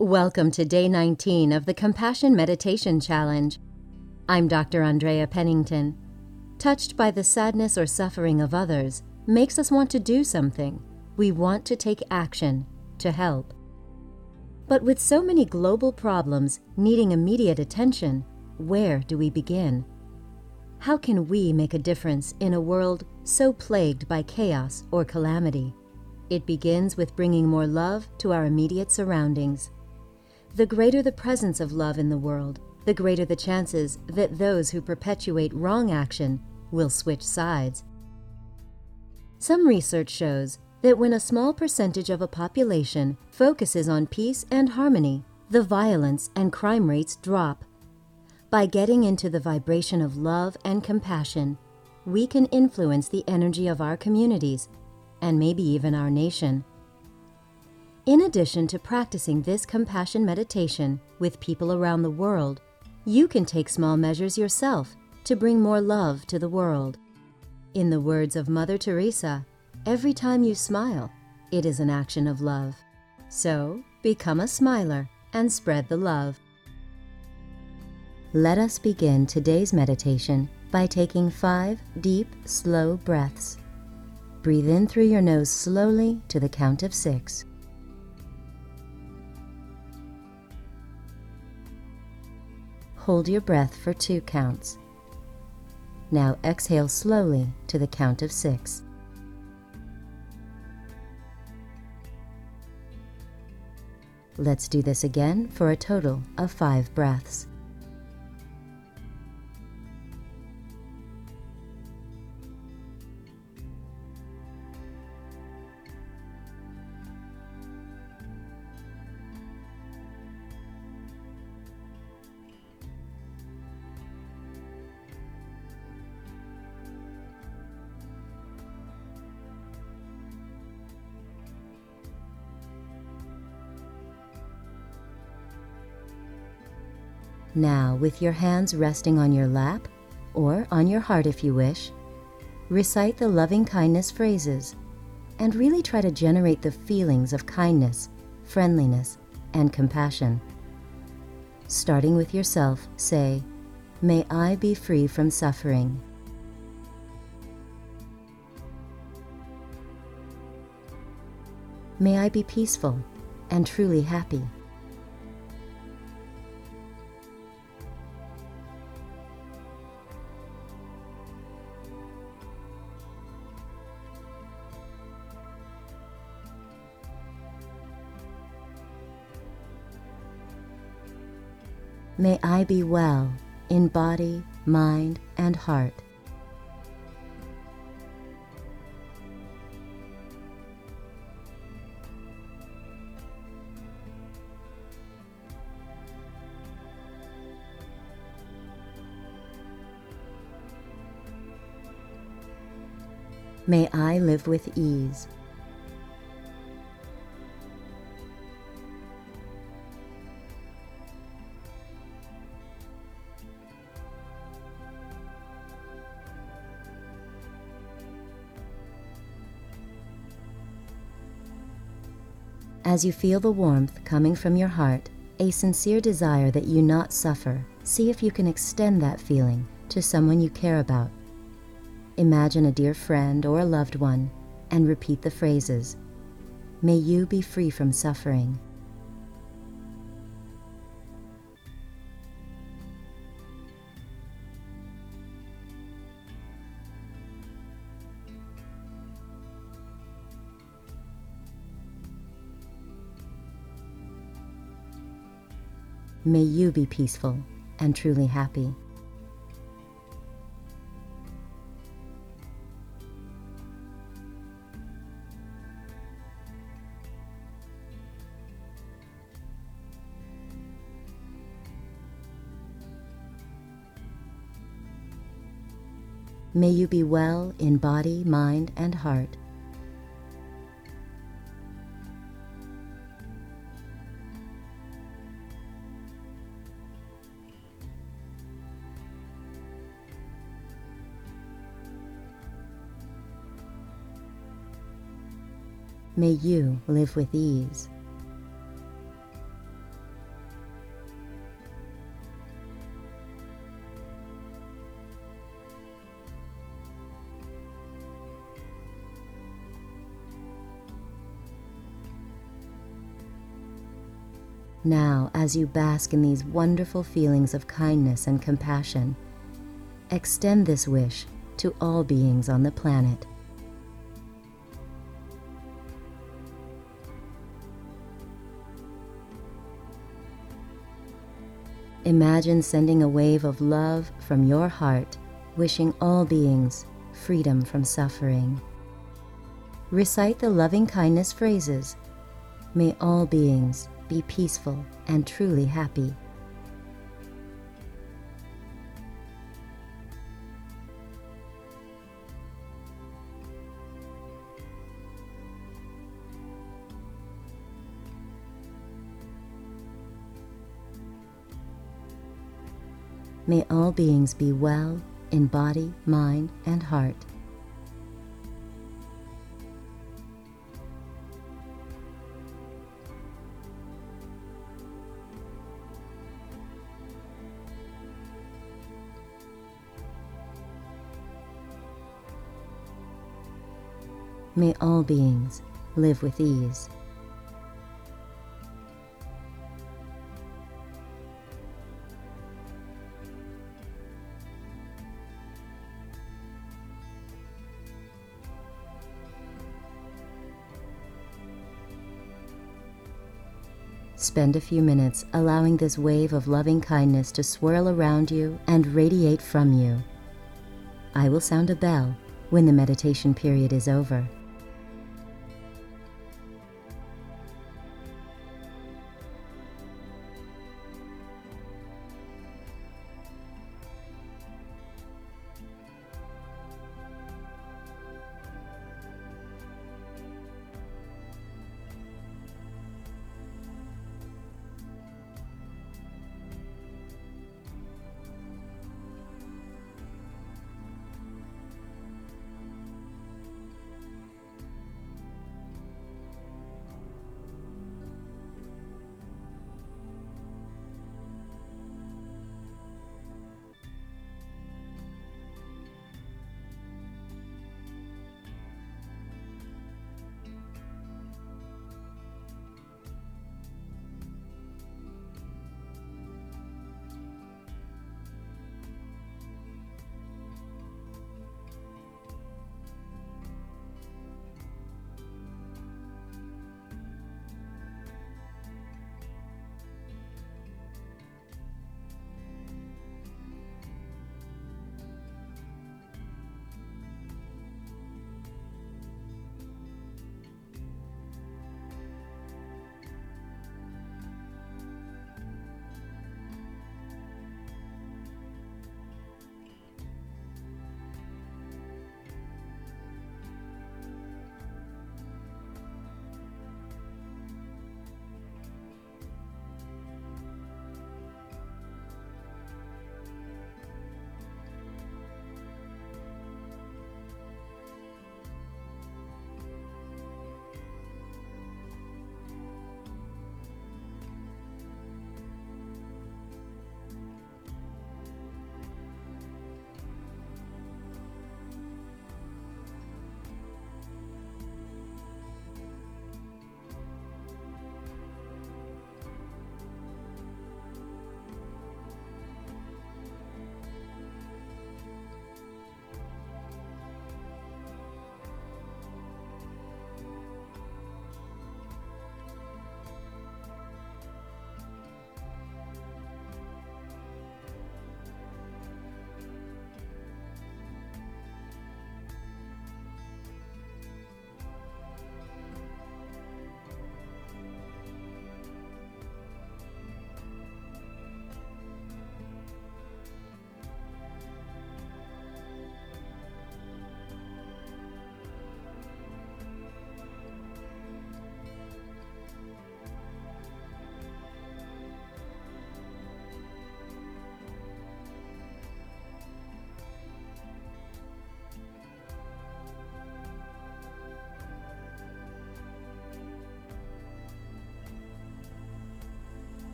Welcome to day 19 of the Compassion Meditation Challenge. I'm Dr. Andrea Pennington. Touched by the sadness or suffering of others makes us want to do something. We want to take action to help. But with so many global problems needing immediate attention, where do we begin? How can we make a difference in a world so plagued by chaos or calamity? It begins with bringing more love to our immediate surroundings. The greater the presence of love in the world, the greater the chances that those who perpetuate wrong action will switch sides. Some research shows that when a small percentage of a population focuses on peace and harmony, the violence and crime rates drop. By getting into the vibration of love and compassion, we can influence the energy of our communities and maybe even our nation. In addition to practicing this compassion meditation with people around the world, you can take small measures yourself to bring more love to the world. In the words of Mother Teresa, every time you smile, it is an action of love. So, become a smiler and spread the love. Let us begin today's meditation by taking five deep, slow breaths. Breathe in through your nose slowly to the count of six. Hold your breath for two counts. Now exhale slowly to the count of six. Let's do this again for a total of five breaths. Now, with your hands resting on your lap, or on your heart if you wish, recite the loving kindness phrases and really try to generate the feelings of kindness, friendliness, and compassion. Starting with yourself, say, May I be free from suffering. May I be peaceful and truly happy. May I be well in body, mind, and heart. May I live with ease. As you feel the warmth coming from your heart, a sincere desire that you not suffer, see if you can extend that feeling to someone you care about. Imagine a dear friend or a loved one and repeat the phrases May you be free from suffering. May you be peaceful and truly happy. May you be well in body, mind, and heart. May you live with ease. Now, as you bask in these wonderful feelings of kindness and compassion, extend this wish to all beings on the planet. Imagine sending a wave of love from your heart, wishing all beings freedom from suffering. Recite the loving kindness phrases. May all beings be peaceful and truly happy. May all beings be well in body, mind, and heart. May all beings live with ease. Spend a few minutes allowing this wave of loving kindness to swirl around you and radiate from you. I will sound a bell when the meditation period is over.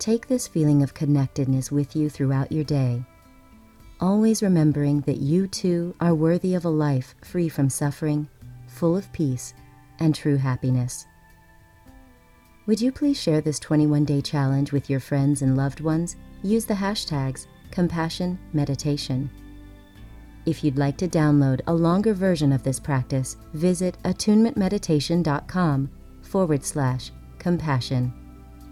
Take this feeling of connectedness with you throughout your day, always remembering that you too are worthy of a life free from suffering, full of peace, and true happiness. Would you please share this 21 day challenge with your friends and loved ones? Use the hashtags Compassion Meditation. If you'd like to download a longer version of this practice, visit attunementmeditation.com forward slash compassion.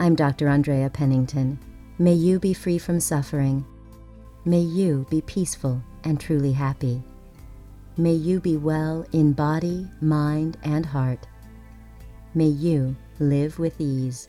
I'm Dr. Andrea Pennington. May you be free from suffering. May you be peaceful and truly happy. May you be well in body, mind, and heart. May you live with ease.